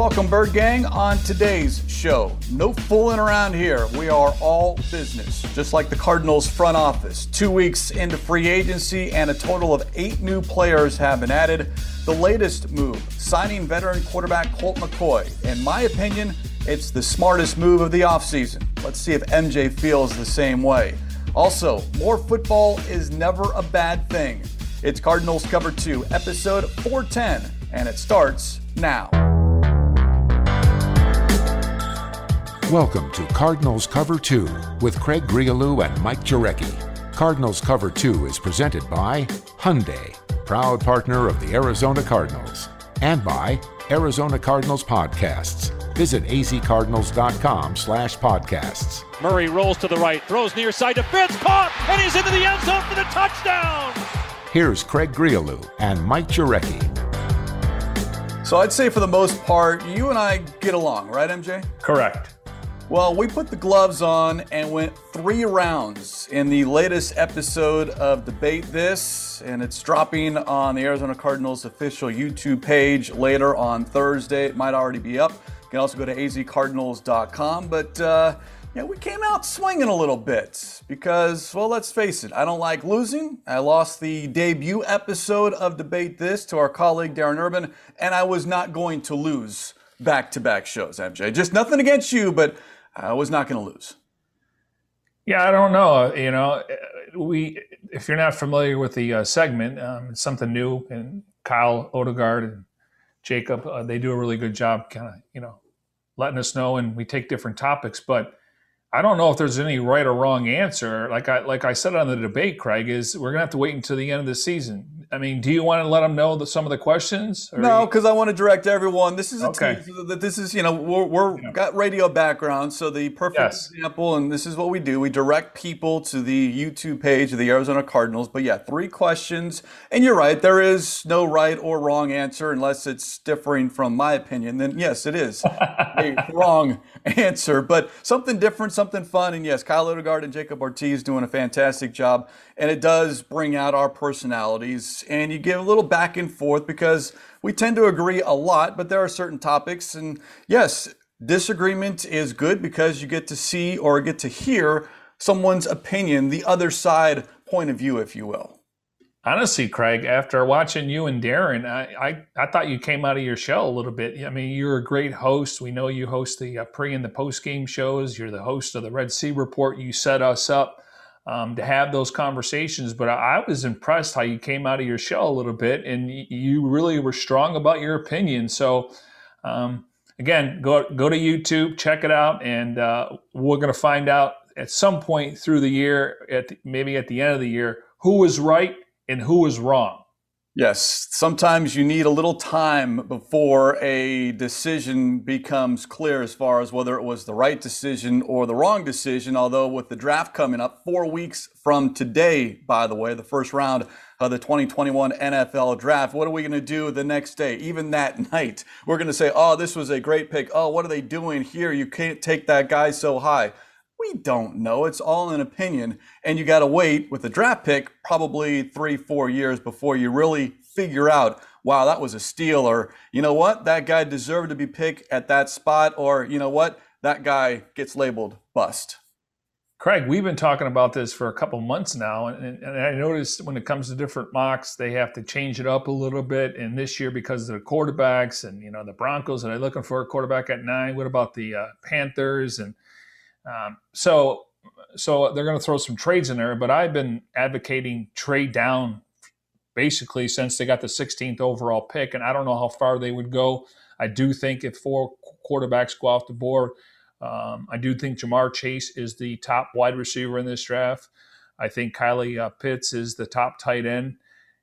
welcome, Bird Gang. On today's show, no fooling around here. We are all business, just like the Cardinals front office. Two weeks into free agency, and a total of eight new players have been added. The latest move, signing veteran quarterback Colt McCoy. In my opinion, it's the smartest move of the offseason. Let's see if MJ feels the same way. Also, more football is never a bad thing. It's Cardinals Cover 2, episode 410, and it starts now. Welcome to Cardinals Cover 2 with Craig Grialou and Mike Jarecki. Cardinals Cover 2 is presented by Hyundai, proud partner of the Arizona Cardinals, and by Arizona Cardinals Podcasts. Visit azcardinals.com slash podcasts. Murray rolls to the right, throws near side to Fitz, caught, and he's into the end zone for the touchdown. Here's Craig Grialou and Mike Jarecki. So I'd say for the most part, you and I get along, right, MJ? Correct. Well, we put the gloves on and went three rounds in the latest episode of Debate This, and it's dropping on the Arizona Cardinals official YouTube page later on Thursday. It might already be up. You can also go to azcardinals.com, but uh, yeah, we came out swinging a little bit because, well, let's face it, I don't like losing. I lost the debut episode of Debate This to our colleague Darren Urban, and I was not going to lose back to back shows, MJ. Just nothing against you, but I was not going to lose. Yeah, I don't know. You know, we if you're not familiar with the uh, segment, um, it's something new, and Kyle Odegard and Jacob uh, they do a really good job, kind of you know, letting us know, and we take different topics, but I don't know if there's any right or wrong answer. Like I like I said on the debate, Craig, is we're gonna have to wait until the end of the season. I mean, do you want to let them know the, some of the questions? no, because I want to direct everyone. This is a okay. that this is you know we're, we're yeah. got radio background, so the perfect yes. example, and this is what we do: we direct people to the YouTube page of the Arizona Cardinals. But yeah, three questions, and you're right. There is no right or wrong answer unless it's differing from my opinion. Then yes, it is a wrong answer, but something different, something fun, and yes, Kyle Odegard and Jacob Ortiz doing a fantastic job, and it does bring out our personalities and you get a little back and forth because we tend to agree a lot, but there are certain topics. And yes, disagreement is good because you get to see or get to hear someone's opinion, the other side point of view, if you will. Honestly, Craig, after watching you and Darren, I, I, I, thought you came out of your shell a little bit. I mean, you're a great host. We know you host the uh, pre and the post game shows. You're the host of the Red Sea Report. You set us up um, to have those conversations. But I, I, was impressed how you came out of your shell a little bit and y- you really were strong about your opinion. So, um, again, go go to YouTube, check it out, and uh, we're going to find out at some point through the year, at the, maybe at the end of the year, who was right and who was wrong. Yes, sometimes you need a little time before a decision becomes clear as far as whether it was the right decision or the wrong decision. Although, with the draft coming up four weeks from today, by the way, the first round of the 2021 NFL draft, what are we going to do the next day? Even that night, we're going to say, oh, this was a great pick. Oh, what are they doing here? You can't take that guy so high. We don't know. It's all an opinion. And you got to wait with a draft pick probably three, four years before you really figure out, wow, that was a steal. Or, you know what, that guy deserved to be picked at that spot. Or, you know what, that guy gets labeled bust. Craig, we've been talking about this for a couple months now, and, and, I noticed when it comes to different mocks, they have to change it up a little bit. And this year, because of the quarterbacks, and you know the Broncos, are they looking for a quarterback at nine? What about the uh, Panthers? And um, so, so they're going to throw some trades in there. But I've been advocating trade down basically since they got the 16th overall pick, and I don't know how far they would go. I do think if four quarterbacks go off the board, um, I do think Ja'Marr Chase is the top wide receiver in this draft. I think Kyle uh, Pitts is the top tight end.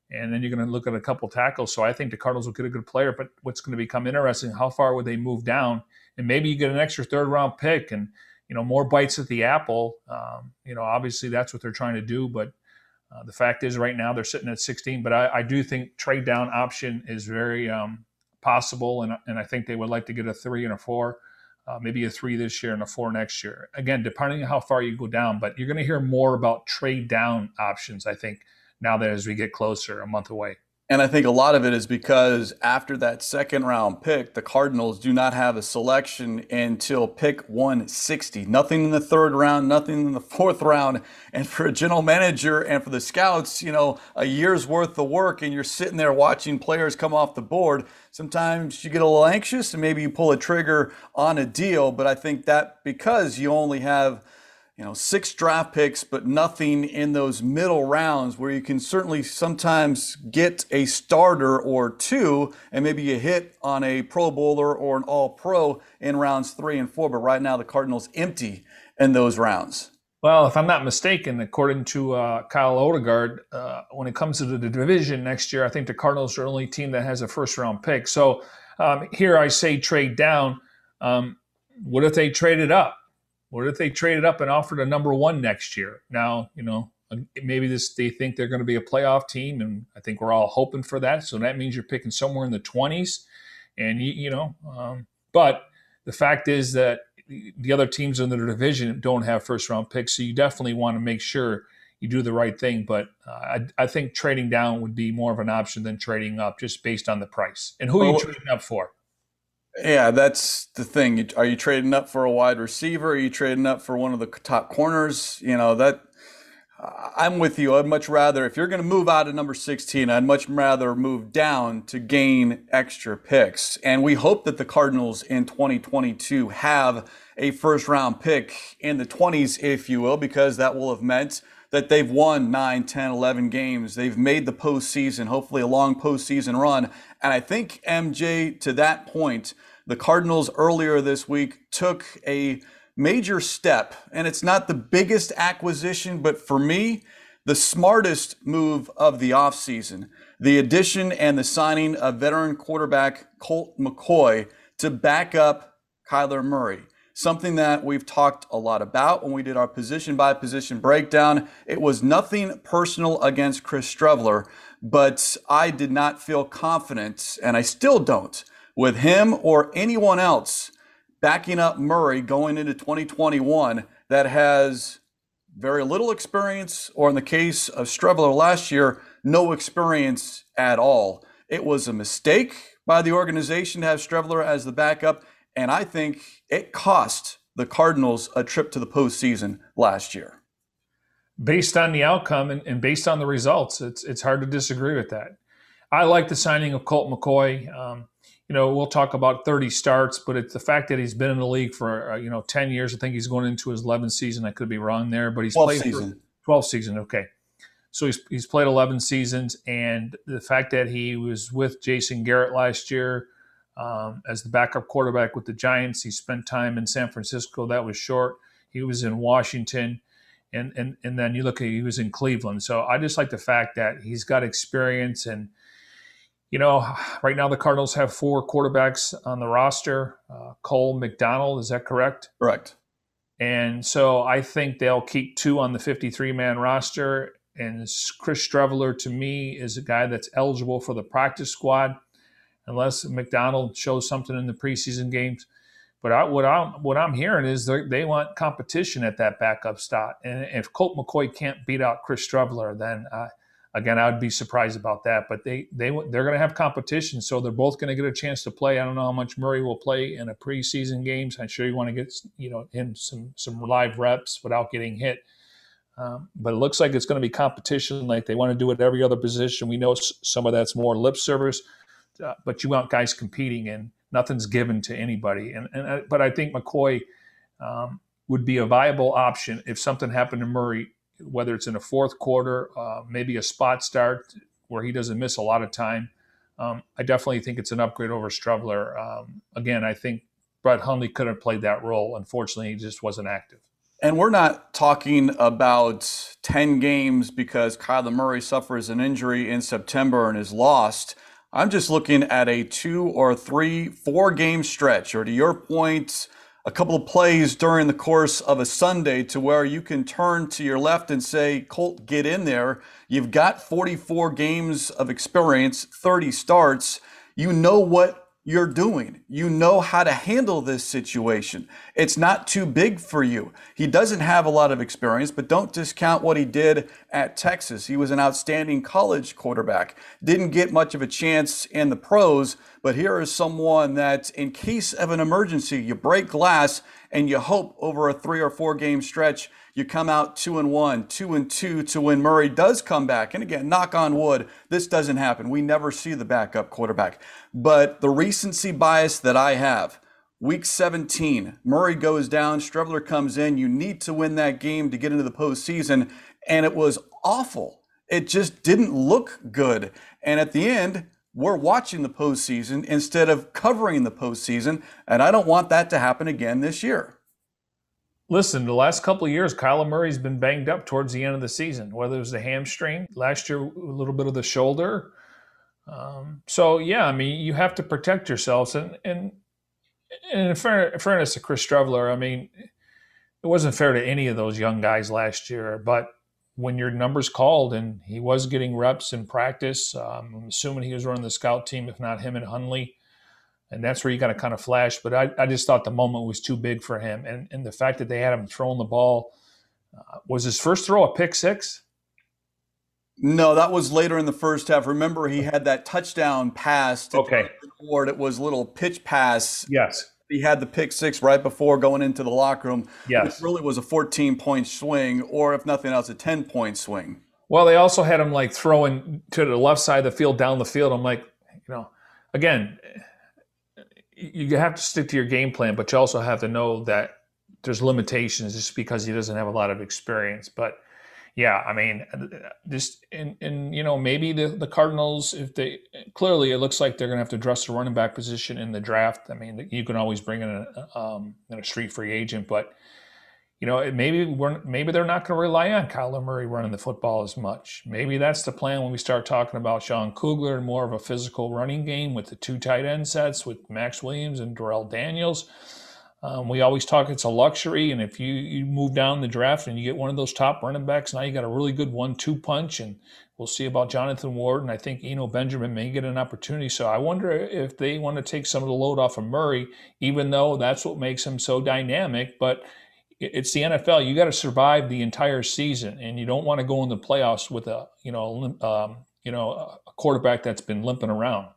And then you're going to look at a couple tackles. So I think the Cardinals will get a good player. But what's going to become interesting, how far would they move down? And maybe you get an extra third round pick. And you know more bites at the apple. Um, you know, obviously that's what they're trying to do, but uh, the fact is, right now they're sitting at 16. But I, I do think trade down option is very um, possible, and and I think they would like to get a three and a four. Uh, maybe a three this year and a four next year. Again, depending on how far you go down, but you're going to hear more about trade down options, I think, now that as we get closer, a month away. And I think a lot of it is because after that second round pick, the Cardinals do not have a selection until pick 160. Nothing in the third round, nothing in the fourth round. And for a general manager and for the scouts, you know, a year's worth of work and you're sitting there watching players come off the board. Sometimes you get a little anxious and maybe you pull a trigger on a deal. But I think that because you only have you know, six draft picks, but nothing in those middle rounds where you can certainly sometimes get a starter or two, and maybe you hit on a Pro Bowler or an All Pro in rounds three and four. But right now, the Cardinals empty in those rounds. Well, if I'm not mistaken, according to uh, Kyle Odegard, uh, when it comes to the division next year, I think the Cardinals are the only team that has a first round pick. So um, here I say trade down. Um, what if they traded up? What if they traded up and offered a number one next year? Now, you know, maybe this they think they're going to be a playoff team, and I think we're all hoping for that. So that means you're picking somewhere in the 20s, and you, you know, um, but the fact is that the other teams in the division don't have first round picks, so you definitely want to make sure you do the right thing. But uh, I, I, think trading down would be more of an option than trading up, just based on the price and who well, are you trading up for. Yeah, that's the thing. Are you trading up for a wide receiver? Are you trading up for one of the top corners? You know, that I'm with you. I'd much rather, if you're going to move out of number 16, I'd much rather move down to gain extra picks. And we hope that the Cardinals in 2022 have a first round pick in the 20s, if you will, because that will have meant that they've won 9, 10, 11 games. They've made the postseason, hopefully a long postseason run. And I think, MJ, to that point, the Cardinals earlier this week took a major step, and it's not the biggest acquisition, but for me, the smartest move of the offseason. The addition and the signing of veteran quarterback Colt McCoy to back up Kyler Murray. Something that we've talked a lot about when we did our position by position breakdown. It was nothing personal against Chris Streveler, but I did not feel confident, and I still don't, with him or anyone else backing up Murray going into 2021 that has very little experience, or in the case of Streveler last year, no experience at all. It was a mistake by the organization to have Streveler as the backup, and I think it cost the Cardinals a trip to the postseason last year. Based on the outcome and, and based on the results, it's it's hard to disagree with that. I like the signing of Colt McCoy. Um, you know, we'll talk about 30 starts, but it's the fact that he's been in the league for, uh, you know, 10 years. I think he's going into his 11th season. I could be wrong there, but he's played season. 12 season. Okay. So he's, he's played 11 seasons. And the fact that he was with Jason Garrett last year um, as the backup quarterback with the Giants, he spent time in San Francisco. That was short. He was in Washington. And, and, and then you look at he was in Cleveland. So I just like the fact that he's got experience and – you know, right now the Cardinals have four quarterbacks on the roster. Uh, Cole McDonald, is that correct? Correct. And so I think they'll keep two on the 53 man roster. And Chris Streveler, to me, is a guy that's eligible for the practice squad, unless McDonald shows something in the preseason games. But I, what I'm what I'm hearing is they want competition at that backup spot, and if Colt McCoy can't beat out Chris Streveler, then uh, Again, I would be surprised about that, but they they they're going to have competition, so they're both going to get a chance to play. I don't know how much Murray will play in a preseason games. I'm sure you want to get you know in some some live reps without getting hit. Um, but it looks like it's going to be competition, like they want to do it every other position. We know some of that's more lip service, uh, but you want guys competing, and nothing's given to anybody. And and uh, but I think McCoy um, would be a viable option if something happened to Murray whether it's in a fourth quarter, uh, maybe a spot start where he doesn't miss a lot of time. Um, I definitely think it's an upgrade over Streveler. Um, again, I think Brett Hundley could have played that role. Unfortunately, he just wasn't active. And we're not talking about 10 games because Kyler Murray suffers an injury in September and is lost. I'm just looking at a two or three, four game stretch, or to your point, a couple of plays during the course of a Sunday to where you can turn to your left and say, Colt, get in there. You've got 44 games of experience, 30 starts. You know what you're doing. You know how to handle this situation. It's not too big for you. He doesn't have a lot of experience, but don't discount what he did at Texas. He was an outstanding college quarterback. Didn't get much of a chance in the pros, but here is someone that, in case of an emergency, you break glass and you hope over a three or four game stretch you come out two and one, two and two to when Murray does come back. And again, knock on wood, this doesn't happen. We never see the backup quarterback. But the recency bias that I have, week 17, Murray goes down, Streveler comes in. You need to win that game to get into the postseason. And it was awful. It just didn't look good. And at the end, we're watching the postseason instead of covering the postseason. And I don't want that to happen again this year. Listen, the last couple of years, Kyler Murray's been banged up towards the end of the season, whether it was the hamstring, last year, a little bit of the shoulder. Um, so, yeah, I mean, you have to protect yourselves. And, and, and in, fairness to Chris Streveler, I mean, it wasn't fair to any of those young guys last year. But when your numbers called and he was getting reps in practice, um, I'm assuming he was running the scout team, if not him and Hundley and that's where you got to kind of flash. But I, I just thought the moment was too big for him, and and the fact that they had him throwing the ball uh, was his first throw a pick six. No, that was later in the first half. Remember, he had that touchdown pass. To okay. Ward. It was a little pitch pass. Yes. He had the pick six right before going into the locker room. Yes. It really was a 14 point swing, or if nothing else, a 10 point swing. Well, they also had him like throwing to the left side of the field, down the field. I'm like, you know, again, you have to stick to your game plan, but you also have to know that there's limitations just because he doesn't have a lot of experience. But yeah, I mean, just and and you know maybe the the Cardinals if they clearly it looks like they're going to have to address the running back position in the draft. I mean, you can always bring in a um, in a street free agent, but you know, maybe we're maybe they're not going to rely on Kyler Murray running the football as much. Maybe that's the plan when we start talking about Sean Kugler and more of a physical running game with the two tight end sets with Maxx Williams and Darrell Daniels. Um, we always talk it's a luxury, and if you you move down the draft and you get one of those top running backs, now you got a really good one-two punch, and we'll see about Jonathan Ward, and I think Eno Benjamin may get an opportunity. So I wonder if they want to take some of the load off of Murray, even though that's what makes him so dynamic, but it's the NFL. You got to survive the entire season, and you don't want to go in the playoffs with a you know um, you know a quarterback that's been limping around.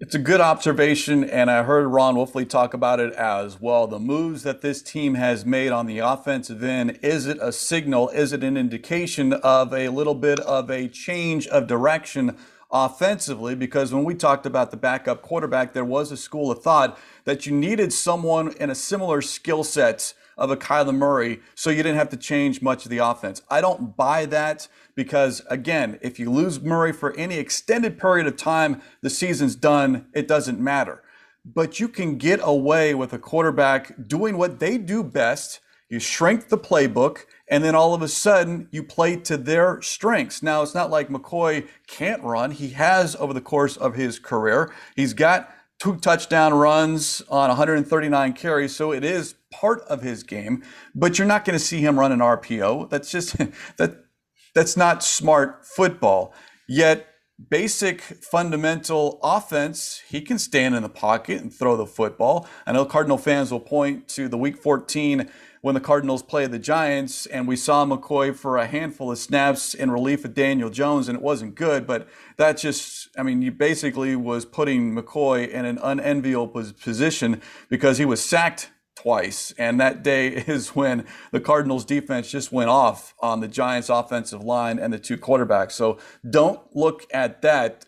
It's a good observation, and I heard Ron Wolfley talk about it as well. The moves that this team has made on the offensive end is it a signal? Is it an indication of a little bit of a change of direction? offensively because when we talked about the backup quarterback, there was a school of thought that you needed someone in a similar skill set of a Kyler Murray, so you didn't have to change much of the offense. I don't buy that because, again, if you lose Murray for any extended period of time, the season's done. It doesn't matter. But you can get away with a quarterback doing what they do best. You shrink the playbook, and then all of a sudden you play to their strengths. Now, it's not like McCoy can't run. He has over the course of his career. He's got two touchdown runs on 139 carries, so it is part of his game. But you're not going to see him run an RPO. That's just that that's not smart football. Yet basic fundamental offense, he can stand in the pocket and throw the football. I know Cardinal fans will point to the week 14 when the Cardinals played the Giants, and we saw McCoy for a handful of snaps in relief of Daniel Jones, and it wasn't good. But that just, I mean, you basically was putting McCoy in an unenviable position because he was sacked twice. And that day is when the Cardinals defense just went off on the Giants offensive line and the two quarterbacks. So don't look at that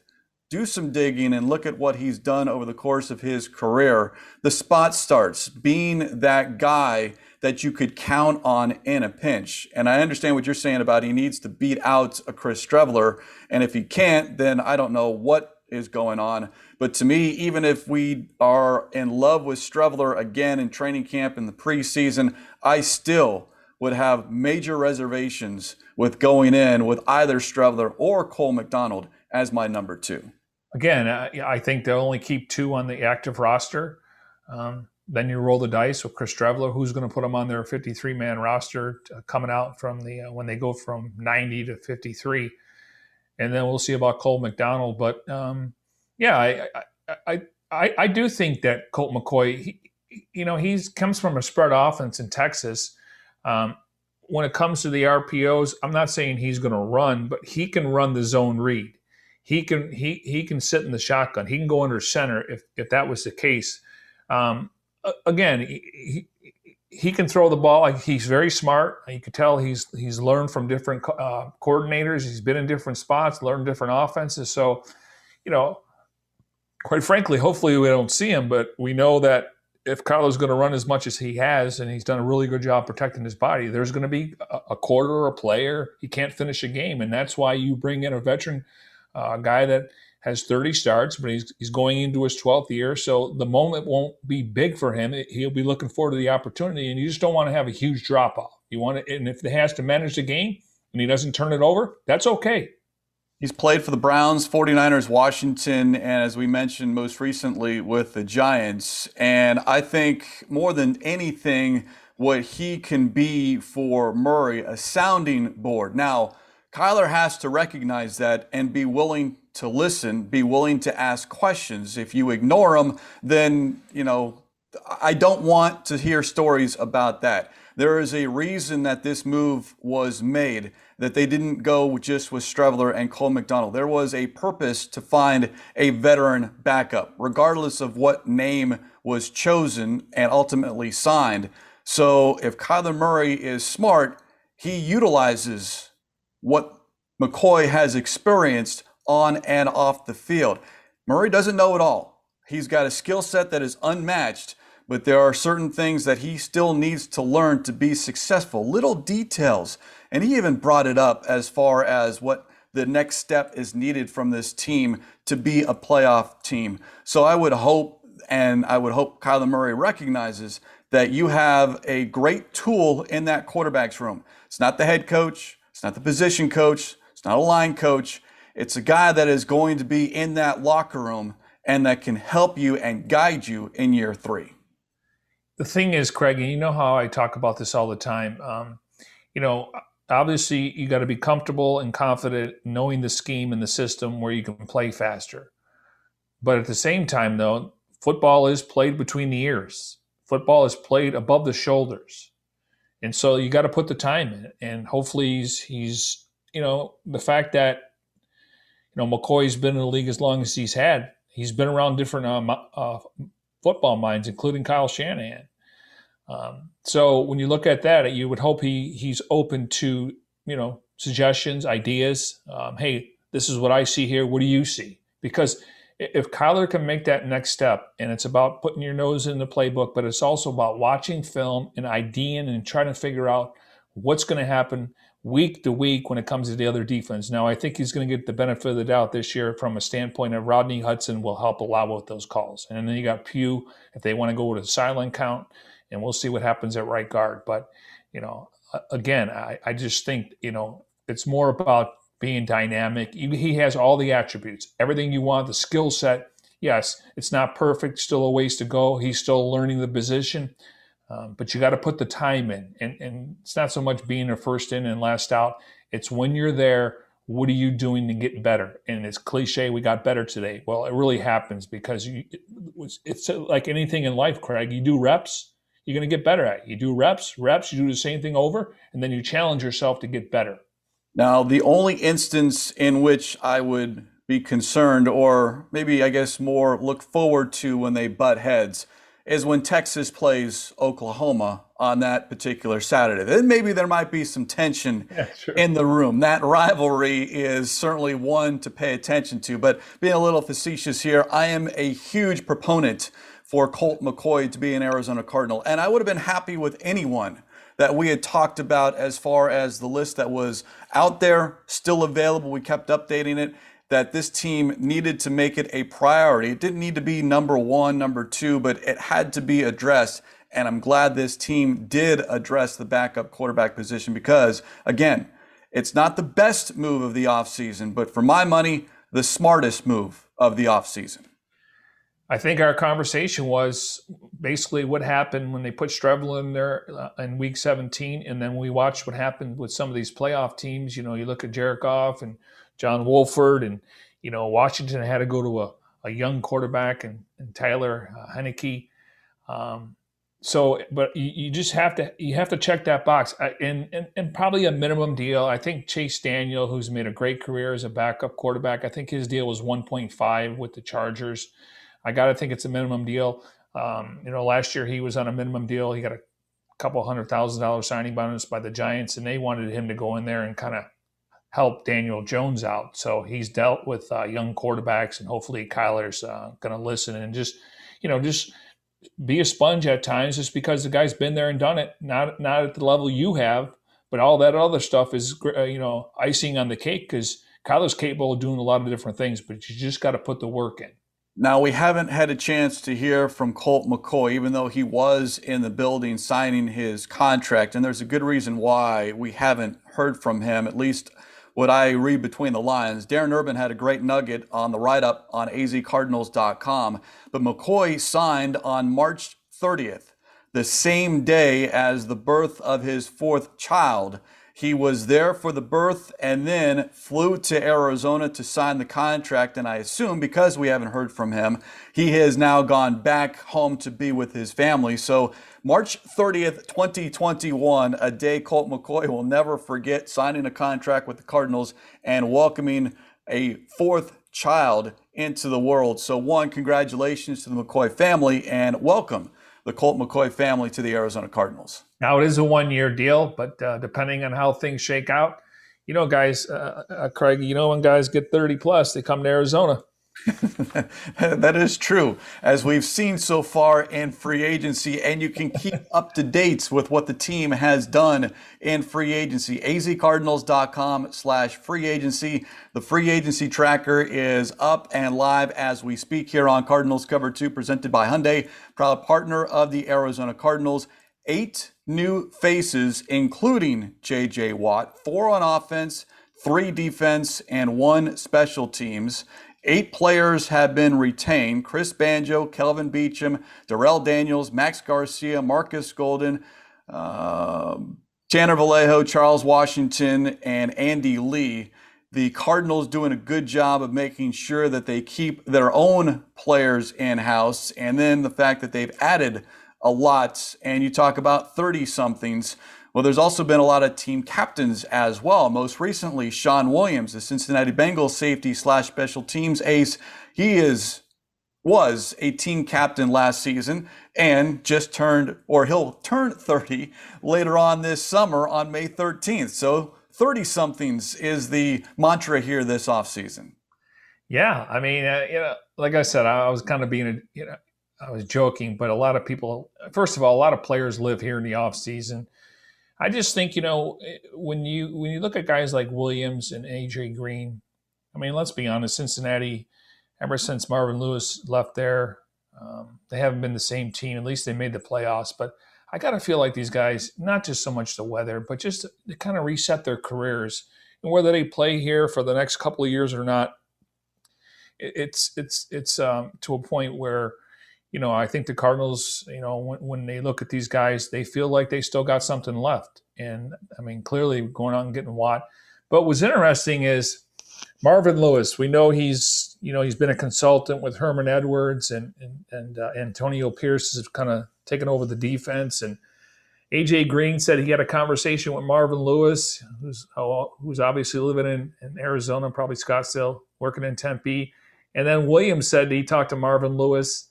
do some digging and look at what he's done over the course of his career. The spot starts being that guy that you could count on in a pinch. And I understand what you're saying about he needs to beat out a Chris Streveler. And if he can't, then I don't know what is going on. But to me, even if we are in love with Streveler again in training camp in the preseason, I still would have major reservations with going in with either Streveler or Cole McDonald as my number two. Again, I think they'll only keep two on the active roster. Um, then you roll the dice with Chris Streveler, who's going to put them on their 53 man roster coming out from the uh, when they go from 90 to 53, and then we'll see about Cole McDonald. But um, yeah, I, I, I I, I do think that Colt McCoy, he, you know, he's comes from a spread offense in Texas. Um, when it comes to the RPOs, I'm not saying he's going to run, but he can run the zone read. He can he he can sit in the shotgun. He can go under center if if that was the case. Um, again, he, he, he can throw the ball. He's very smart. You could tell he's he's learned from different uh, coordinators. He's been in different spots, learned different offenses. So, you know, quite frankly, hopefully we don't see him, but we know that if Kyler's going to run as much as he has, and he's done a really good job protecting his body, there's going to be a, a quarter or a player he can't finish a game, and that's why you bring in a veteran uh, guy that has 30 starts, but he's he's going into his 12th year, so the moment won't be big for him. He'll be looking forward to the opportunity, and you just don't want to have a huge drop off. You want to, and if he has to manage the game and he doesn't turn it over, that's okay. He's played for the Browns, 49ers, Washington, and as we mentioned most recently with the Giants. And I think more than anything, what he can be for Murray, a sounding board. Now, Kyler has to recognize that and be willing to listen, be willing to ask questions. If you ignore them, then, you know, I don't want to hear stories about that. There is a reason that this move was made that they didn't go just with Streveler and Cole McDonald. There was a purpose to find a veteran backup, regardless of what name was chosen and ultimately signed. So if Kyler Murray is smart, he utilizes what McCoy has experienced on and off the field. Murray doesn't know it all. He's got a skill set that is unmatched, but there are certain things that he still needs to learn to be successful. Little details and he even brought it up as far as what the next step is needed from this team to be a playoff team. So I would hope, and I would hope Kyler Murray recognizes that you have a great tool in that quarterback's room. It's not the head coach, it's not the position coach, it's not a line coach. It's a guy that is going to be in that locker room and that can help you and guide you in year three. The thing is, Craig, and you know how I talk about this all the time. Um, you know, obviously you got to be comfortable and confident knowing the scheme and the system where you can play faster. But at the same time, though, football is played between the ears. Football is played above the shoulders, and so you got to put the time in. And hopefully, he's he's you know the fact that know McCoy's been in the league as long as he's had. He's been around different uh, uh, football minds, including Kyle Shanahan. Um, so when you look at that, you would hope he he's open to you know suggestions, ideas. Um, hey, this is what I see here. What do you see? Because if Kyler can make that next step, and it's about putting your nose in the playbook, but it's also about watching film and IDing and trying to figure out what's going to happen week to week when it comes to the other defense. Now, I think he's going to get the benefit of the doubt this year from a standpoint of Rodney Hudson will help a lot with those calls. And then you got Pugh if they want to go with a silent count and we'll see what happens at right guard. But you know, again, I, I just think you know it's more about being dynamic. He has all the attributes, everything you want, the skill set. Yes, it's not perfect, still a ways to go. He's still learning the position, um, but you got to put the time in. And, and it's not so much being a first in and last out. It's when you're there, what are you doing to get better? And it's cliche, we got better today. Well, it really happens because you, it's like anything in life, Craig. You do reps, you're going to get better at. it. You do reps, reps, you do the same thing over, and then you challenge yourself to get better. Now, the only instance in which I would be concerned, or maybe I guess more look forward to when they butt heads, is when Texas plays Oklahoma on that particular Saturday. Then maybe there might be some tension yeah, sure. in the room. That rivalry is certainly one to pay attention to. But being a little facetious here, I am a huge proponent for Colt McCoy to be an Arizona Cardinal. And I would have been happy with anyone that we had talked about as far as the list that was out there, still available. We kept updating it. That this team needed to make it a priority. It didn't need to be number one, number two, but it had to be addressed. And I'm glad this team did address the backup quarterback position because, again, it's not the best move of the offseason, but for my money, the smartest move of the offseason. I think our conversation was basically what happened when they put Strevel in there uh, in week 17. And then we watched what happened with some of these playoff teams. You know, you look at Jared Goff and John Wolford, and, you know, Washington had to go to a, a young quarterback and, and Taylor uh, Heinicke. Um, so, but you, you, just have to you have to check that box, and, and and probably a minimum deal. I think Chase Daniel, who's made a great career as a backup quarterback, I think his deal was 1.5 with the Chargers. I got to think it's a minimum deal. Um, you know, last year he was on a minimum deal. He got a couple hundred thousand dollar signing bonus by the Giants, and they wanted him to go in there and kind of help Daniel Jones out. So he's dealt with uh, young quarterbacks, and hopefully Kyler's uh, going to listen and just, you know, just be a sponge at times, just because the guy's been there and done it. Not not at the level you have, but all that other stuff is, uh, you know, icing on the cake because Kyler's capable of doing a lot of different things, but you just got to put the work in. Now, we haven't had a chance to hear from Colt McCoy, even though he was in the building signing his contract. And there's a good reason why we haven't heard from him, at least what I read between the lines. Darren Urban had a great nugget on the write up on azcardinals.com. But McCoy signed on March 30th, the same day as the birth of his fourth child. He was there for the birth and then flew to Arizona to sign the contract. And I assume because we haven't heard from him, he has now gone back home to be with his family. So, March 30th, 2021, a day Colt McCoy will never forget signing a contract with the Cardinals and welcoming a fourth child into the world. So, one, congratulations to the McCoy family and welcome the Colt McCoy family to the Arizona Cardinals. Now it is a one-year deal, but uh, depending on how things shake out, you know, guys, uh, uh, Craig, you know, when guys get 30 plus, they come to Arizona. that is true, as we've seen so far in free agency, and you can keep up to dates with what the team has done in free agency. azcardinals.com slash free agency. The free agency tracker is up and live as we speak here on Cardinals Cover 2, presented by Hyundai, proud partner of the Arizona Cardinals. Eight new faces, including J.J. Watt, four on offense, three defense, and one special teams. Eight players have been retained Chris Banjo, Kelvin Beachum, Darrell Daniels, Max Garcia, Marcus Golden, uh, Tanner Vallejo, Charles Washington, and Andy Lee. The Cardinals doing a good job of making sure that they keep their own players in house, and then the fact that they've added a lot, and you talk about 30 somethings. Well, there's also been a lot of team captains as well. Most recently, Shawn Williams, the Cincinnati Bengals safety slash special teams ace. He is was a team captain last season and just turned, or he'll turn 30 later on this summer on May 13th. So 30 somethings is the mantra here this offseason. Yeah. I mean, uh, you know, like I said, I was kind of being, a, you know, I was joking, but a lot of people, first of all, a lot of players live here in the off season. I just think you know when you when you look at guys like Williams and AJ Green, I mean, let's be honest, Cincinnati, ever since Marvin Lewis left there, um, they haven't been the same team. At least they made the playoffs, but I got to feel like these guys, not just so much the weather, but just to, to kind of reset their careers and whether they play here for the next couple of years or not. It's it's it's um, to a point where you know, I think the Cardinals, you know, when, when, they look at these guys, they feel like they still got something left. And I mean, clearly going out and getting Watt. But what's interesting is Marvin Lewis. We know he's, you know, he's been a consultant with Herman Edwards and and, and uh, Antonio Pierce has kind of taken over the defense. And AJ Green said he had a conversation with Marvin Lewis, who's who's obviously living in, in Arizona, probably Scottsdale, working in Tempe. And then Williams said he talked to Marvin Lewis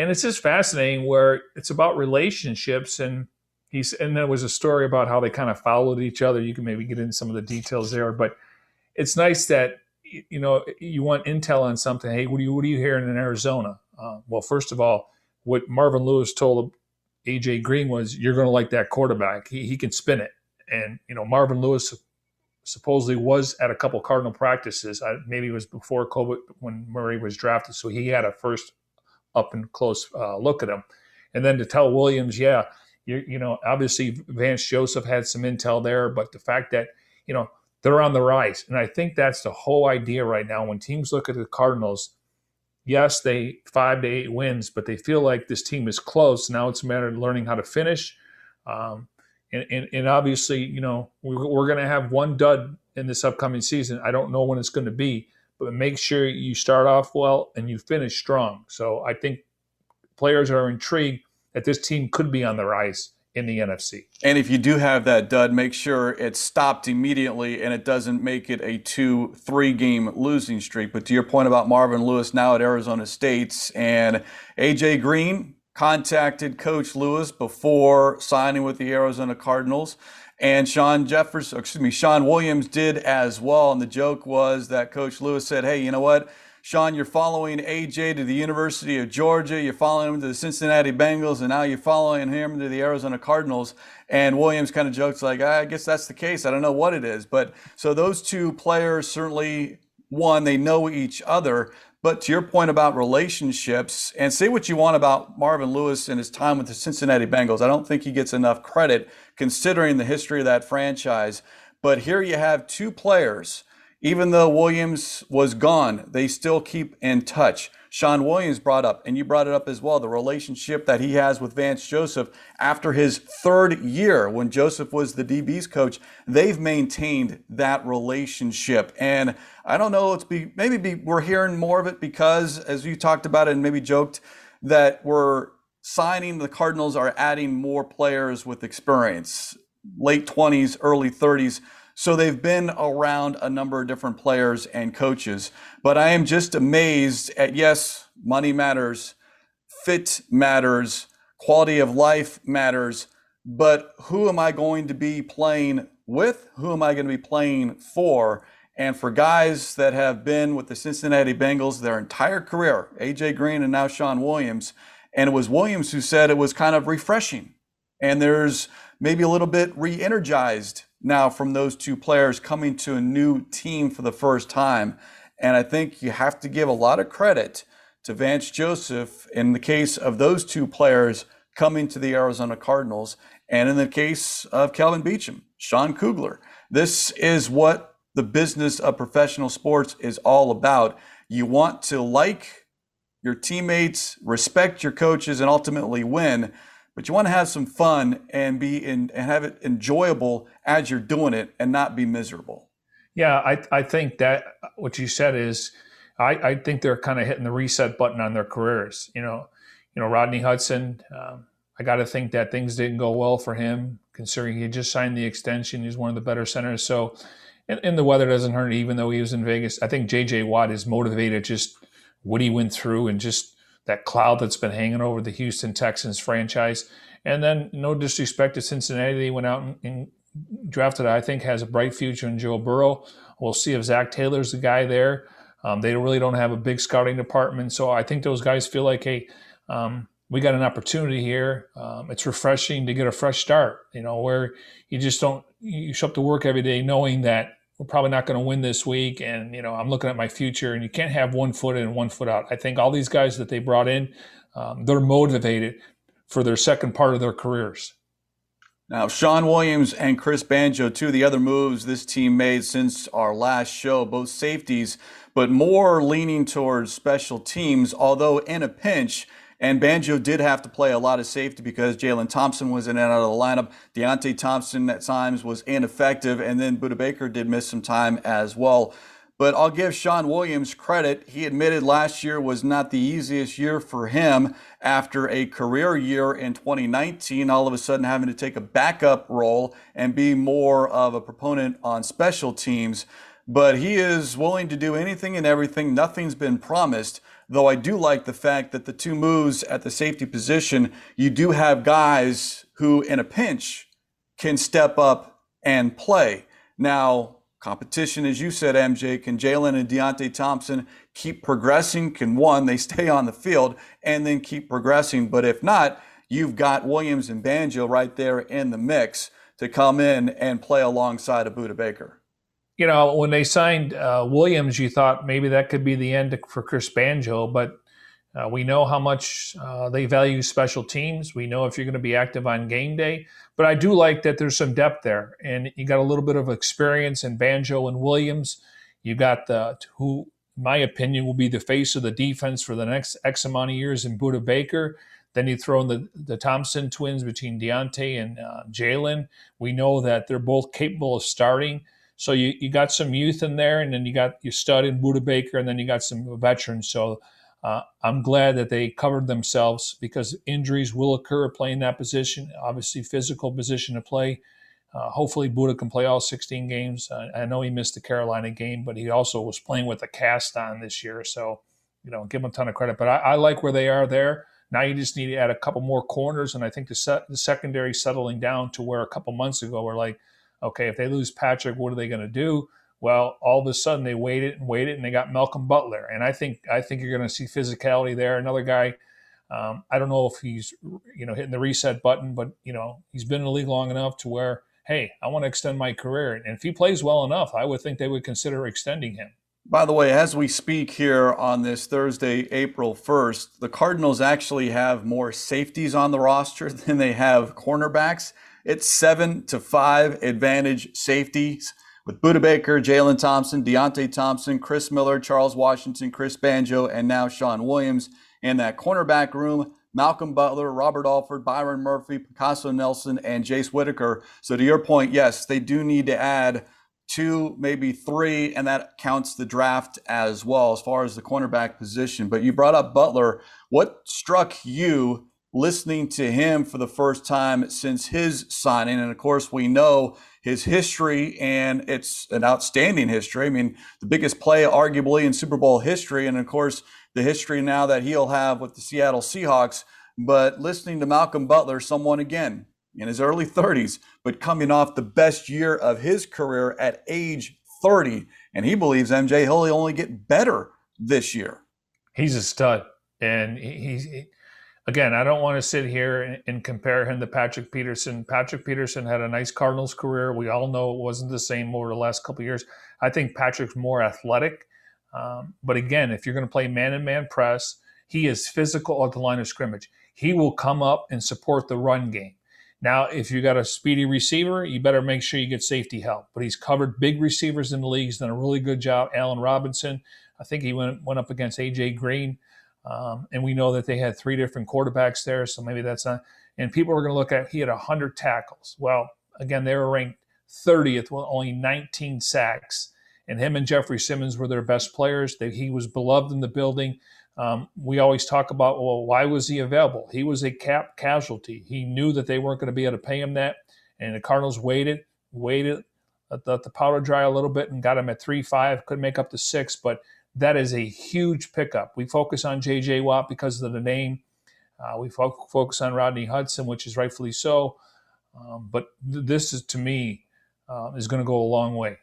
and it's just fascinating where it's about relationships and he's and there was a story about how they kind of followed each other. You can maybe get into some of the details there but it's nice that you know you want intel on something. Hey what are you what are you hearing in arizona? Uh, well first of all what marvin lewis told aj green was you're going to like that quarterback. He, he can spin it. And you know marvin lewis supposedly was at a couple cardinal practices. I, maybe it was before covid when murray was drafted so he had a first up and close uh, look at him. And then to tell Williams, yeah, you, you know, obviously Vance Joseph had some intel there, but the fact that, you know, they're on the rise. And I think that's the whole idea right now. When teams look at the Cardinals, yes, they five to eight wins, but they feel like this team is close. Now it's a matter of learning how to finish. Um, and, and, and, obviously, you know, we're, we're going to have one dud in this upcoming season. I don't know when it's going to be, but make sure you start off well and you finish strong. So I think players are intrigued that this team could be on the rise in the NFC. And if you do have that dud, make sure it's stopped immediately and it doesn't make it a two, three game losing streak. But to your point about Marvin Lewis now at Arizona State and AJ Green contacted Coach Lewis before signing with the Arizona Cardinals. And Sean Jefferson, excuse me, Shawn Williams did as well. And the joke was that Coach Lewis said, Hey, you know what? Shawn, you're following AJ to the University of Georgia. You're following him to the Cincinnati Bengals, and now you're following him to the Arizona Cardinals. And Williams kind of jokes like, I guess that's the case. I don't know what it is. But so those two players certainly, one, they know each other. But to your point about relationships, and say what you want about Marvin Lewis and his time with the Cincinnati Bengals, I don't think he gets enough credit considering the history of that franchise. But here you have two players even though Williams was gone, they still keep in touch. Shawn Williams brought up, and you brought it up as well, the relationship that he has with Vance Joseph after his third year when Joseph was the DB's coach. They've maintained that relationship. And I don't know, it's be maybe be, we're hearing more of it because, as you talked about it and maybe joked, that we're signing the Cardinals are adding more players with experience, late 20s, early 30s so they've been around a number of different players and coaches. But I am just amazed at yes, money matters, fit matters, quality of life matters. But who am I going to be playing with? Who am I going to be playing for? And for guys that have been with the Cincinnati Bengals their entire career, AJ Green and now Shawn Williams, and it was Williams who said it was kind of refreshing. And there's maybe a little bit re energized now from those two players coming to a new team for the first time. And I think you have to give a lot of credit to Vance Joseph in the case of those two players coming to the Arizona Cardinals. And in the case of Kelvin Beachum, Sean Kugler, this is what the business of professional sports is all about. You want to like your teammates, respect your coaches, and ultimately win but you want to have some fun and be in and have it enjoyable as you're doing it and not be miserable. Yeah, I, I think that what you said is I, I think they're kind of hitting the reset button on their careers. You know, you know, Rodney Hudson, um, I got to think that things didn't go well for him considering he just signed the extension. He's one of the better centers. So, and, and the weather doesn't hurt, even though he was in Vegas. I think JJ Watt is motivated just what he went through and just that cloud that's been hanging over the Houston Texans franchise. And then, no disrespect to Cincinnati, they went out and, and drafted, I think, has a bright future in Joe Burrow. We'll see if Zac Taylor's the guy there. Um, they really don't have a big scouting department. So I think those guys feel like, hey, um, we got an opportunity here. Um, it's refreshing to get a fresh start, you know, where you just don't, you show up to work every day knowing that we're probably not going to win this week. And, you know, I'm looking at my future and you can't have one foot in and one foot out. I think all these guys that they brought in, um, they're motivated for their second part of their careers. Now, shawn Williams and Chris Banjo, two of the other moves this team made since our last show, both safeties, but more leaning towards special teams, although in a pinch, and Banjo did have to play a lot of safety because Jalen Thompson was in and out of the lineup. Deionte Thompson at times was ineffective, and then Budda Baker did miss some time as well. But I'll give Shawn Williams credit. He admitted last year was not the easiest year for him after a career year in 2019, all of a sudden having to take a backup role and be more of a proponent on special teams. But he is willing to do anything and everything. Nothing's been promised. Though I do like the fact that the two moves at the safety position, you do have guys who, in a pinch, can step up and play. Now, competition, as you said, MJ, can Jalen and Deionte Thompson keep progressing? Can one, they stay on the field and then keep progressing? But if not, you've got Williams and Banjo right there in the mix to come in and play alongside of Budda Baker you know, when they signed uh, Williams, you thought maybe that could be the end for Chris Banjo, but uh, we know how much uh, they value special teams. We know if you're going to be active on game day, but I do like that there's some depth there, and you got a little bit of experience in Banjo and Williams. You got the who, in my opinion, will be the face of the defense for the next X amount of years in Budda Baker. Then you throw in the, the Thompson twins between Deionte and uh, Jalen. We know that they're both capable of starting. So you, you got some youth in there, and then you got your stud in Budda Baker, and then you got some veterans. So uh, I'm glad that they covered themselves because injuries will occur playing that position. Obviously, physical position to play. Uh, hopefully, Budda can play all 16 games. I know he missed the Carolina game, but he also was playing with a cast on this year. So, you know, give him a ton of credit. But I, I like where they are there. Now you just need to add a couple more corners, and I think the, set, the secondary settling down to where a couple months ago we're like, okay, if they lose Patrick, what are they going to do? Well, all of a sudden they waited and waited, and they got Malcolm Butler, and I think I think you're going to see physicality there. Another guy, um, I don't know if he's you know hitting the reset button, but you know he's been in the league long enough to where hey, I want to extend my career, and if he plays well enough, I would think they would consider extending him. By the way, as we speak here on this Thursday, April 1st, the Cardinals actually have more safeties on the roster than they have cornerbacks. It's seven to five advantage safeties with Budda Baker, Jalen Thompson, Deionte Thompson, Chris Miller, Charles Washington, Chris Banjo, and now Shawn Williams. In that cornerback room, Malcolm Butler, Robert Alford, Byron Murphy, Picasso Nelson, and Jace Whitaker. So to your point, yes, they do need to add two, maybe three, and that counts the draft as well as far as the cornerback position. But you brought up Butler. What struck you listening to him for the first time since his signing. And of course, we know his history, and it's an outstanding history. I mean, the biggest play, arguably, in Super Bowl history. And of course, the history now that he'll have with the Seattle Seahawks. But listening to Malcolm Butler, someone again in his early 30s, but coming off the best year of his career at age 30. And he believes MJ he'll only get better this year. He's a stud. And he's. He, again, I don't want to sit here and, and, compare him to Patrick Peterson. Patrick Peterson had a nice Cardinals career. We all know it wasn't the same over the last couple years. I think Patrick's more athletic. Um, but again, if you're going to play man and man press, he is physical at the line of scrimmage. He will come up and support the run game. Now, if you got a speedy receiver, you better make sure you get safety help. But he's covered big receivers in the league. He's done a really good job. Allen Robinson, I think he went went up against AJ Green. Um, and we know that they had three different quarterbacks there, so maybe that's not. And people are going to look at he had 100 tackles. Well, again, they were ranked 30th with only 19 sacks. And him and Jeffery Simmons were their best players. They, he was beloved in the building. Um, we always talk about, well, why was he available? He was a cap casualty. He knew that they weren't going to be able to pay him that. And the Cardinals waited, waited, let the, powder dry a little bit and got him at 3 5. Couldn't make up to six, but that is a huge pickup. We focus on J.J. Watt because of the name. Uh, we fo- focus on Rodney Hudson, which is rightfully so. Um, but th- this is, to me, uh, is going to go a long way.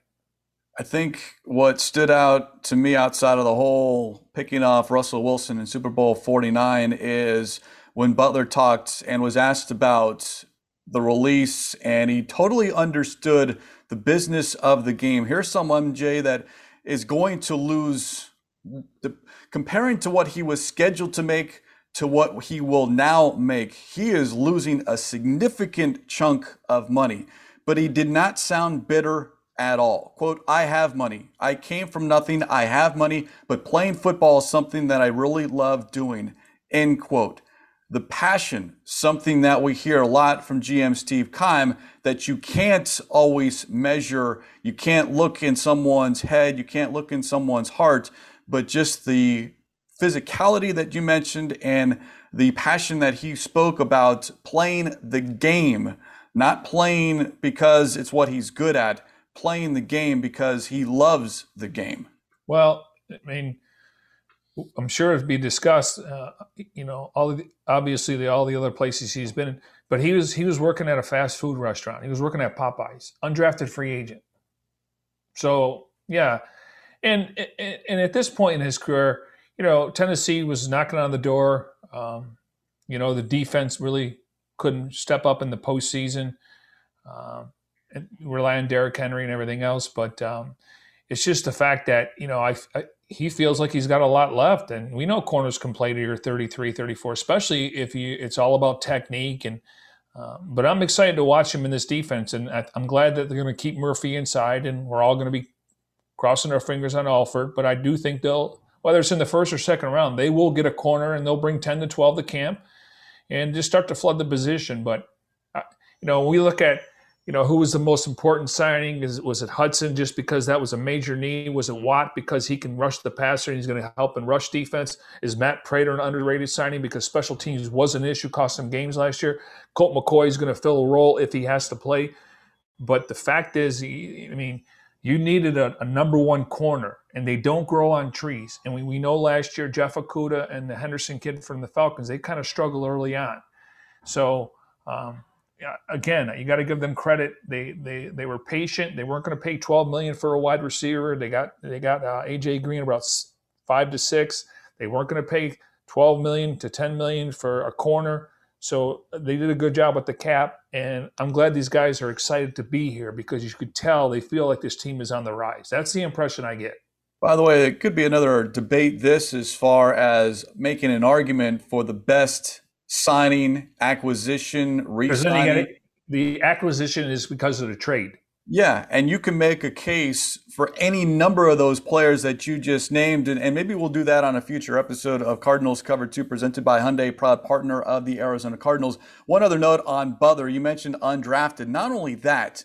I think what stood out to me outside of the whole picking off Russell Wilson in Super Bowl 49 is when Butler talked and was asked about the release, and he totally understood the business of the game. Here's someone, Jay, that – is going to lose the, comparing to what he was scheduled to make to what he will now make. He is losing a significant chunk of money, but he did not sound bitter at all. Quote, I have money. I came from nothing. I have money, but playing football is something that I really love doing. End quote the passion, something that we hear a lot from GM Steve Keim, that you can't always measure. You can't look in someone's head, you can't look in someone's heart, but just the physicality that you mentioned and the passion that he spoke about playing the game, not playing because it's what he's good at, playing the game because he loves the game. Well, I mean, I'm sure it'd be discussed. Uh, you know, all the, obviously the, all the other places he's been but he was he was working at a fast food restaurant. He was working at Popeyes, undrafted free agent. So yeah, and and at this point in his career, you know, Tennessee was knocking on the door. Um, you know, the defense really couldn't step up in the postseason, um, and rely on Derrick Henry and everything else. But um, it's just the fact that you know I, I he feels like he's got a lot left. And we know corners can play to your 33, 34, especially if you it's all about technique. And uh, but I'm excited to watch him in this defense, and I, am glad that they're going to keep Murphy inside, and we're all going to be crossing our fingers on Alford. But I do think they'll, whether it's in the first or second round, they will get a corner, and they'll bring 10 to 12 to camp, and just start to flood the position. But uh, you know, we look at you know, who was the most important signing? Is was it Hudson just because that was a major need? Was it Watt because he can rush the passer and he's going to help in rush defense? Is Matt Prater an underrated signing because special teams was an issue, cost some games last year? Colt McCoy is going to fill a role if he has to play. But the fact is, I mean, you needed a, a number one corner, and they don't grow on trees. And we, we know last year Jeff Okudah and the Henderson kid from the Falcons, they kind of struggled early on. So um, again, you got to give them credit. They they they were patient. They weren't going to pay 12 million for a wide receiver. They got they got uh, AJ Green about five to six. They weren't going to pay 12 million to 10 million for a corner. So they did a good job with the cap, and I'm glad these guys are excited to be here because you could tell they feel like this team is on the rise. That's the impression I get. By the way, it could be another debate. This as far as making an argument for the best signing, acquisition, re-signing. The acquisition is because of the trade. Yeah, and you can make a case for any number of those players that you just named, and, and, maybe we'll do that on a future episode of Cardinals Cover 2 presented by Hyundai, proud partner of the Arizona Cardinals. One other note on Butler, you mentioned undrafted. Not only that,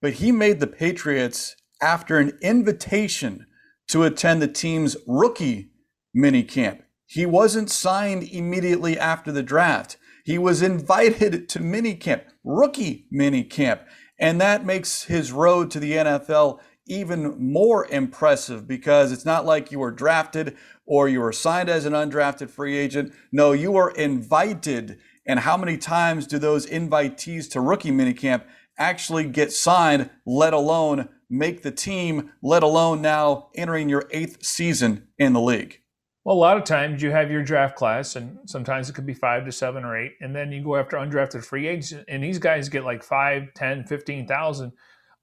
but he made the Patriots after an invitation to attend the team's rookie mini camp. He wasn't signed immediately after the draft. He was invited to minicamp, rookie minicamp. And that makes his road to the NFL even more impressive because it's not like you were drafted or you were signed as an undrafted free agent. No, you were invited. And how many times do those invitees to rookie minicamp actually get signed, let alone make the team, let alone now entering your eighth season in the league? Well, a lot of times you have your draft class, and sometimes it could be five to seven or eight, and then you go after undrafted free agents, and these guys get like five, ten, fifteen thousand.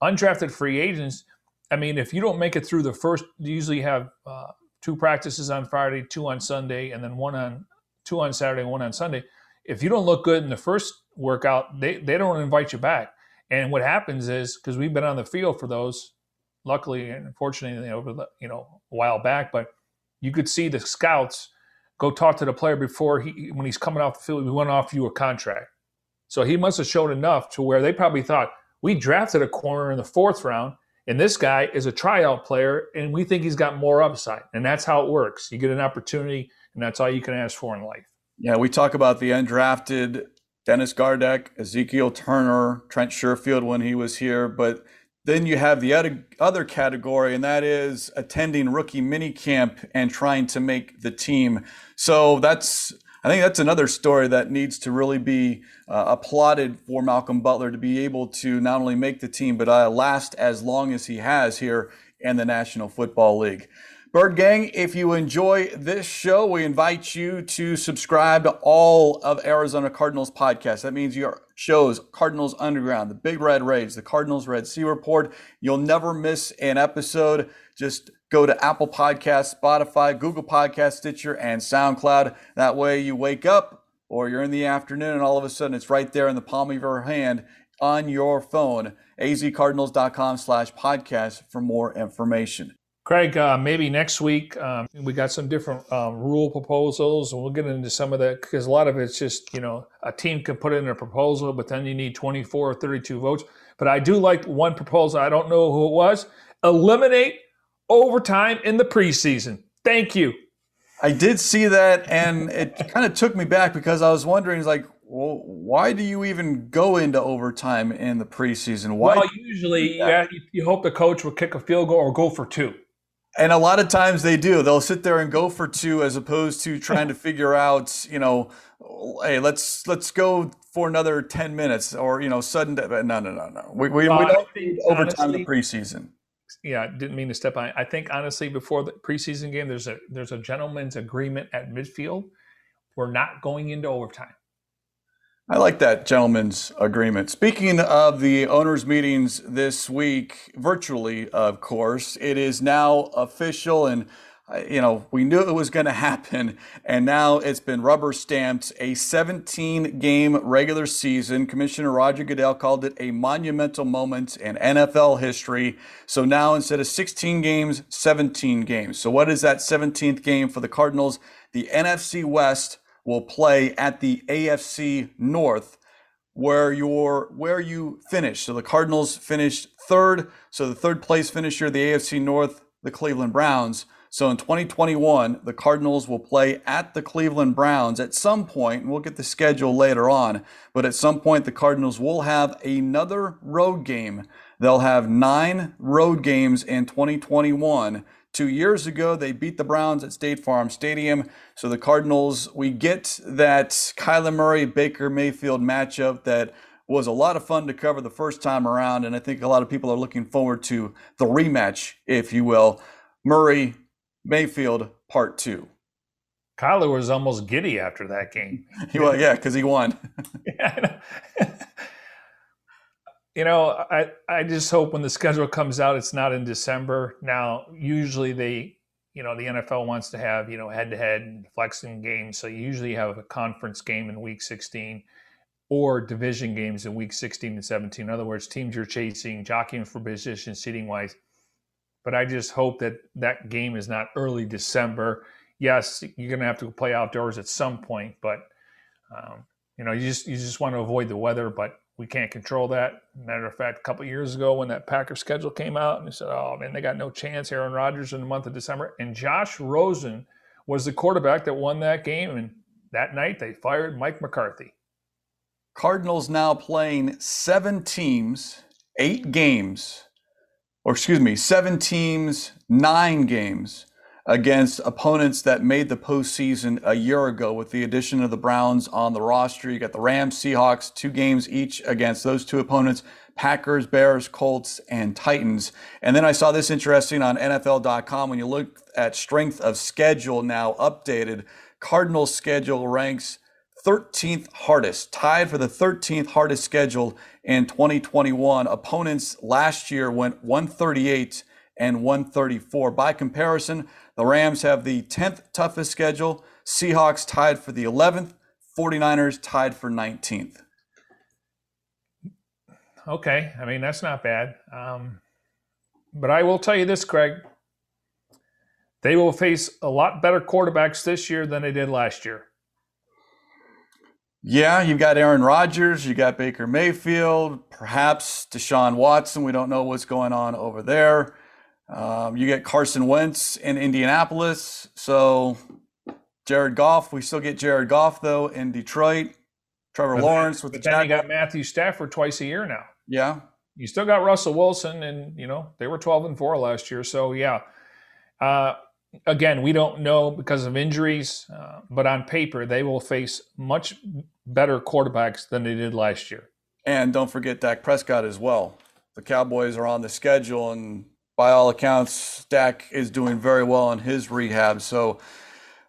Undrafted free agents, I mean, if you don't make it through the first, you usually have uh, two practices on Friday, two on Sunday, and then one on two on Saturday, one on Sunday. If you don't look good in the first workout, they, they don't invite you back. And what happens is because we've been on the field for those, luckily and unfortunately over the you know a while back, but you could see the scouts go talk to the player before he when he's coming off the field. We went off you a contract, so he must have shown enough to where they probably thought we drafted a corner in the fourth round, and this guy is a tryout player, and we think he's got more upside, and that's how it works. You get an opportunity, and that's all you can ask for in life. Yeah, we talk about the undrafted Dennis Gardeck, Ezekiel Turner, Trent Sherfield when he was here, but then you have the other other category, and that is attending rookie minicamp and trying to make the team. So that's I think that's another story that needs to really be uh, applauded for Malcolm Butler to be able to not only make the team, but uh, last as long as he has here in the National Football League. Bird Gang, if you enjoy this show, we invite you to subscribe to all of Arizona Cardinals podcasts. That means your shows, Cardinals Underground, the Big Red Rage, the Cardinals Red Sea Report. You'll never miss an episode. Just go to Apple Podcasts, Spotify, Google Podcast, Stitcher, and SoundCloud. That way you wake up or you're in the afternoon and all of a sudden it's right there in the palm of your hand on your phone. azcardinals.com slash podcast for more information. Craig, uh, maybe next week um, we got some different um, rule proposals, and we'll get into some of that because a lot of it's just you know a team can put in a proposal, but then you need 24 or 32 votes. But I do like one proposal. I don't know who it was. Eliminate overtime in the preseason. Thank you. I did see that, and it kind of took me back because I was wondering, like, well, why do you even go into overtime in the preseason? Why? Well, usually you, you hope the coach will kick a field goal or go for two. And a lot of times they do. They'll sit there and go for two as opposed to trying to figure out, you know, hey, let's let's go for another 10 minutes or, you know, sudden no no no no. We we, uh, we don't need overtime honestly, the preseason. Yeah, didn't mean to step on. I think honestly before the preseason game there's a there's a gentleman's agreement at midfield. We're not going into overtime. I like that gentleman's agreement. Speaking of the owners' meetings this week, virtually, of course, it is now official and uh, you know, we knew it was going to happen, and now it's been rubber stamped. A 17 game regular season. Commissioner Roger Goodell called it a monumental moment in NFL history. So now instead of 16 games, 17 games. So, what is that 17th game for the Cardinals? The NFC West will play at the AFC North. where your where you finish. So the Cardinals finished third. So the third place finisher, the AFC North, the Cleveland Browns. So in 2021, the Cardinals will play at the Cleveland Browns at some point, and we'll get the schedule later on. But at some point, the Cardinals will have another road game. They'll have nine road games in 2021. Two years ago, they beat the Browns at State Farm Stadium. So the Cardinals, we get that Kyler Murray Baker Mayfield matchup that was a lot of fun to cover the first time around. And I think a lot of people are looking forward to the rematch, if you will. Murray Mayfield Part Two. Kyler was almost giddy after that game. was, yeah, because he won. yeah, you know, I I just hope when the schedule comes out, it's not in December. Now, usually they, you know, the NFL wants to have you know head to head flexing games, so you usually have a conference game in Week 16 or division games in Week 16 and 17. In other words, teams you're chasing, jockeying for position, seating wise but I just hope that that game is not early December. Yes, you're going to have to play outdoors at some point, but um, you know, you just you just want to avoid the weather, but we can't control that. Matter of fact, a couple years ago when that Packer schedule came out, and they said, "Oh man, they got no chance." Aaron Rodgers in the month of December, and Josh Rosen was the quarterback that won that game, and that night they fired Mike McCarthy. Cardinals now playing seven teams, eight games or excuse me, seven teams, nine games against opponents that made the postseason a year ago with the addition of the Browns on the roster. You got the Rams, Seahawks, two games each against those two opponents. Packers, Bears, Colts, and Titans. And then I saw this interesting on NFL.com when you look at strength of schedule now updated. Cardinals schedule ranks 13th hardest, tied for the 13th hardest schedule in 2021. Opponents last year went 138 and 134. By comparison, the Rams have the 10th toughest schedule, Seahawks tied for the 11th, 49ers tied for 19th. Okay, I mean, that's not bad. Um, but I will tell you this, Craig. They will face a lot better quarterbacks this year than they did last year. Yeah, you've got Aaron Rodgers, you got Baker Mayfield, perhaps Deshaun Watson. We don't know what's going on over there. Um, you get Carson Wentz in Indianapolis. So Jared Goff, we still get Jared Goff though in Detroit. Trevor but Lawrence then, with the. Then you got Matthew Stafford twice a year now. Yeah. You still got Russell Wilson, and you know they were twelve and four last year. So yeah, uh, again, we don't know because of injuries, uh, but on paper, they will face much better quarterbacks than they did last year. And don't forget Dak Prescott as well. The Cowboys are on the schedule, and by all accounts, Dak is doing very well in his rehab. So,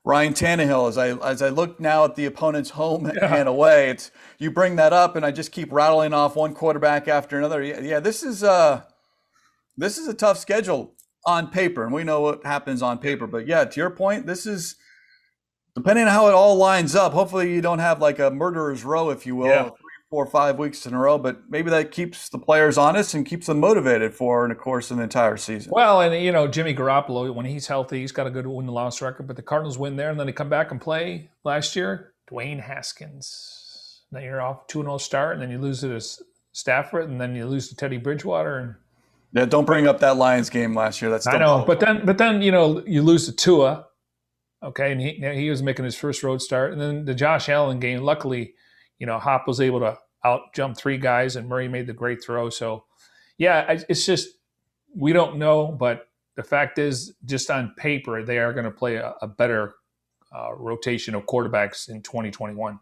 Ryan Tannehill, as I as I look now at the opponent's home yeah. and away, it's you bring that up, and I just keep rattling off one quarterback after another. Yeah, yeah this is uh this is a tough schedule on paper, and we know what happens on paper. But yeah, to your point, this is depending on how it all lines up. Hopefully, you don't have like a murderer's row, if you will, yeah. Four, five weeks in a row. But maybe that keeps the players honest and keeps them motivated for, in the course of the entire season. Well, and you know, Jimmy Garoppolo, when he's healthy, he's got a good win loss record. But the Cardinals win there, and then they come back and play last year. Dwayne Haskins. Then you're off 2 and 0 start, and then you lose to Stafford, and then you lose to Teddy Bridgewater. And yeah, don't bring up that Lions game last year. That's I know, but then but then you know you lose to Tua, okay, and he he was making his first road start, and then the Josh Allen game. Luckily, you know Hop was able to out jump three guys, and Murray made the great throw. So, yeah, it's just we don't know, but the fact is, just on paper, they are going to play a, a better uh, rotation of quarterbacks in 2021.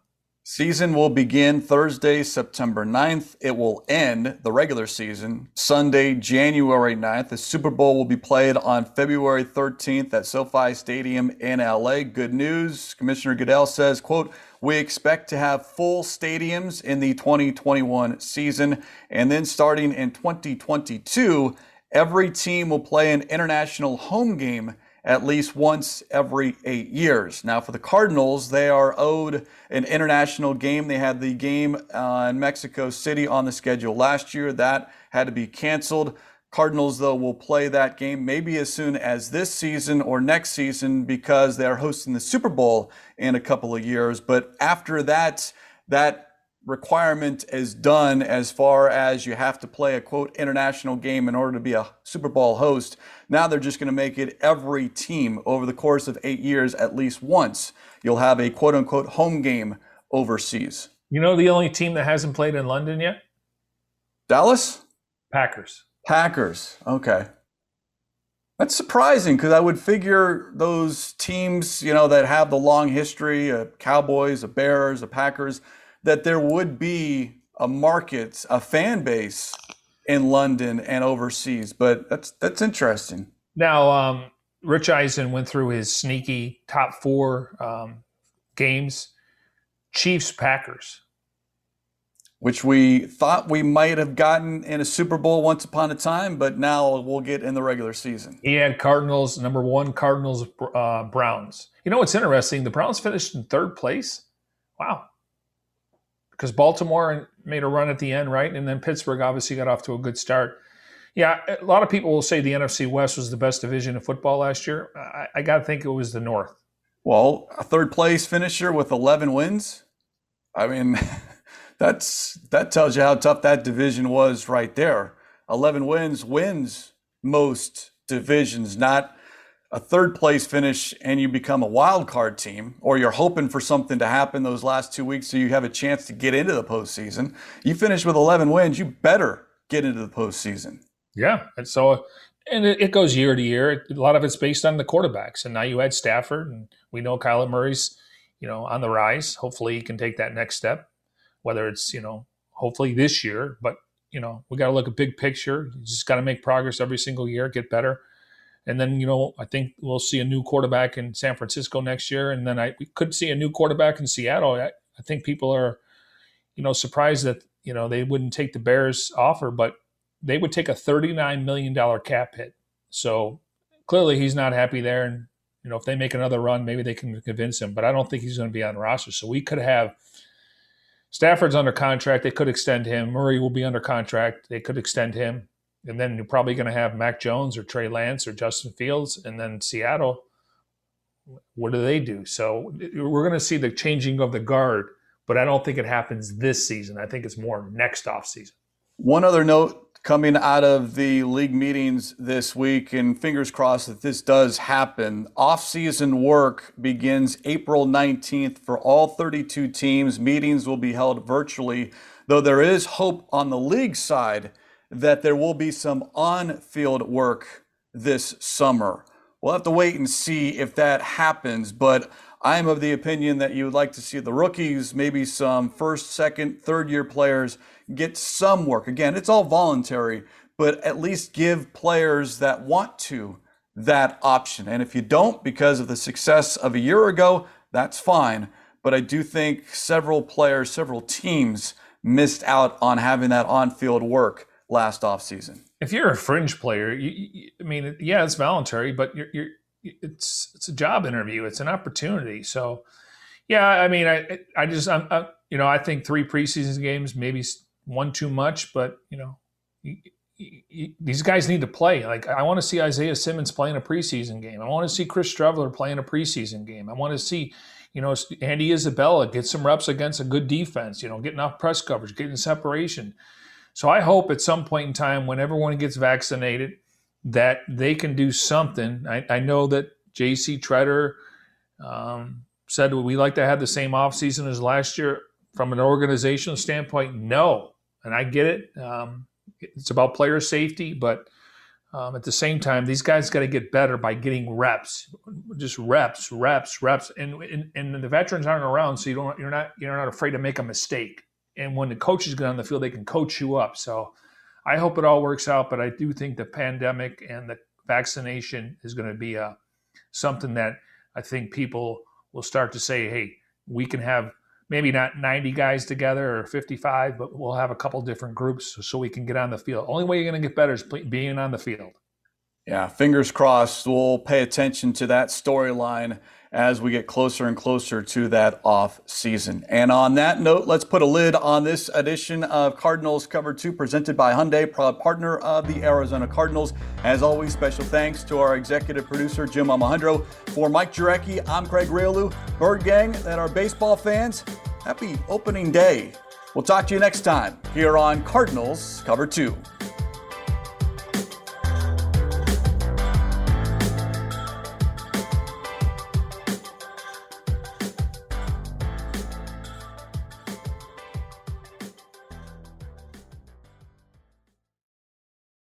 Season will begin Thursday, September 9th. It will end the regular season Sunday, January 9th. The Super Bowl will be played on February 13th at SoFi Stadium in LA. Good news. Commissioner Goodell says, quote, we expect to have full stadiums in the 2021 season. And then starting in 2022, every team will play an international home game at least once every eight years. Now, for the Cardinals, they are owed an international game. They had the game uh, in Mexico City on the schedule last year. That had to be canceled. Cardinals, though, will play that game maybe as soon as this season or next season because they are hosting the Super Bowl in a couple of years. But after that, that requirement is done as far as you have to play a quote international game in order to be a Super Bowl host. Now they're just going to make it every team over the course of eight years at least once. You'll have a quote unquote home game overseas. You know the only team that hasn't played in London yet? Dallas? Packers. Packers. Okay. That's surprising because I would figure those teams, you know, that have the long history, a Cowboys, a Bears, a Packers, that there would be a market, a fan base in London and overseas. But that's that's interesting. Now, um, Rich Eisen went through his sneaky top four um, games. Chiefs Packers which we thought we might have gotten in a Super Bowl once upon a time, but now we'll get in the regular season. He had Cardinals, number one, Cardinals, uh, Browns. You know what's interesting? The Browns finished in third place. Wow. Because Baltimore made a run at the end, right? And then Pittsburgh obviously got off to a good start. Yeah, a lot of people will say the NFC West was the best division of football last year. I, I got to think it was the North. Well, a third place finisher with 11 wins. I mean, that's that tells you how tough that division was right there. 11 wins wins most divisions, not a third place finish and you become a wild card team, or you're hoping for something to happen those last two weeks so you have a chance to get into the postseason. You finish with 11 wins, you better get into the postseason. Yeah, and so and it, goes year to year. A lot of it's based on the quarterbacks, and now you add Stafford, and we know Kyler Murray's you know on the rise. Hopefully, he can take that next step whether it's you know hopefully this year, but you know we got to look at big picture. You just got to make progress every single year, get better, and then you know I think we'll see a new quarterback in San Francisco next year, and then I we could see a new quarterback in Seattle. I, I think people are you know surprised that you know they wouldn't take the Bears offer, but they would take a thirty nine million dollar cap hit. So clearly he's not happy there, and you know if they make another run, maybe they can convince him. But I don't think he's going to be on the roster. So we could have Stafford's under contract. They could extend him. Murray will be under contract. They could extend him. And then you're probably going to have Mac Jones or Trey Lance or Justin Fields. And then Seattle, what do they do? So we're going to see the changing of the guard, but I don't think it happens this season. I think it's more next off season. One other note coming out of the league meetings this week, and fingers crossed that this does happen. Off-season work begins April 19th for all 32 teams. Meetings will be held virtually, though there is hope on the league side that there will be some on-field work this summer. We'll have to wait and see if that happens, but I'm of the opinion that you would like to see the rookies, maybe some first, second, third year players get some work. Again, it's all voluntary, but at least give players that want to that option. And if you don't because of the success of a year ago, that's fine. But I do think several players, several teams missed out on having that on field work last offseason. If you're a fringe player, you, you, I mean, yeah, it's voluntary, but you're, you're, it's it's a job interview. It's an opportunity. So, yeah, I mean, I I just I'm, I, you know I think three preseason games maybe one too much, but you know, these guys need to play. Like I want to see Isaiah Simmons playing a preseason game. I want to see Chris Streveler playing a preseason game. I want to see, you know, Andy Isabella get some reps against a good defense. You know, getting off press coverage, getting separation. So I hope at some point in time, when everyone gets vaccinated, that they can do something. I, I know that J.C. Tretter um, said we like to have the same offseason as last year. From an organizational standpoint, no and I get it. Um, it's about player safety, but um, at the same time, these guys got to get better by getting reps, just reps, reps, reps, and, and and the veterans aren't around, so you don't you're not you're not afraid to make a mistake. And when the coaches get on the field, they can coach you up. So I hope it all works out, but I do think the pandemic and the vaccination is going to be a something that I think people will start to say, hey, we can have maybe not 90 guys together or 55, but we'll have a couple different groups so we can get on the field. Only way you're going to get better is being on the field. Yeah, fingers crossed. We'll pay attention to that storyline as we get closer and closer to that off season. And on that note, let's put a lid on this edition of Cardinals Cover 2 presented by Hyundai, proud partner of the Arizona Cardinals. As always, special thanks to our executive producer, Jim Almohandro. For Mike Jurecki, I'm Craig Grialou. Bird Gang that are baseball fans, happy opening day We'll talk to you next time here on Cardinals Cover 2.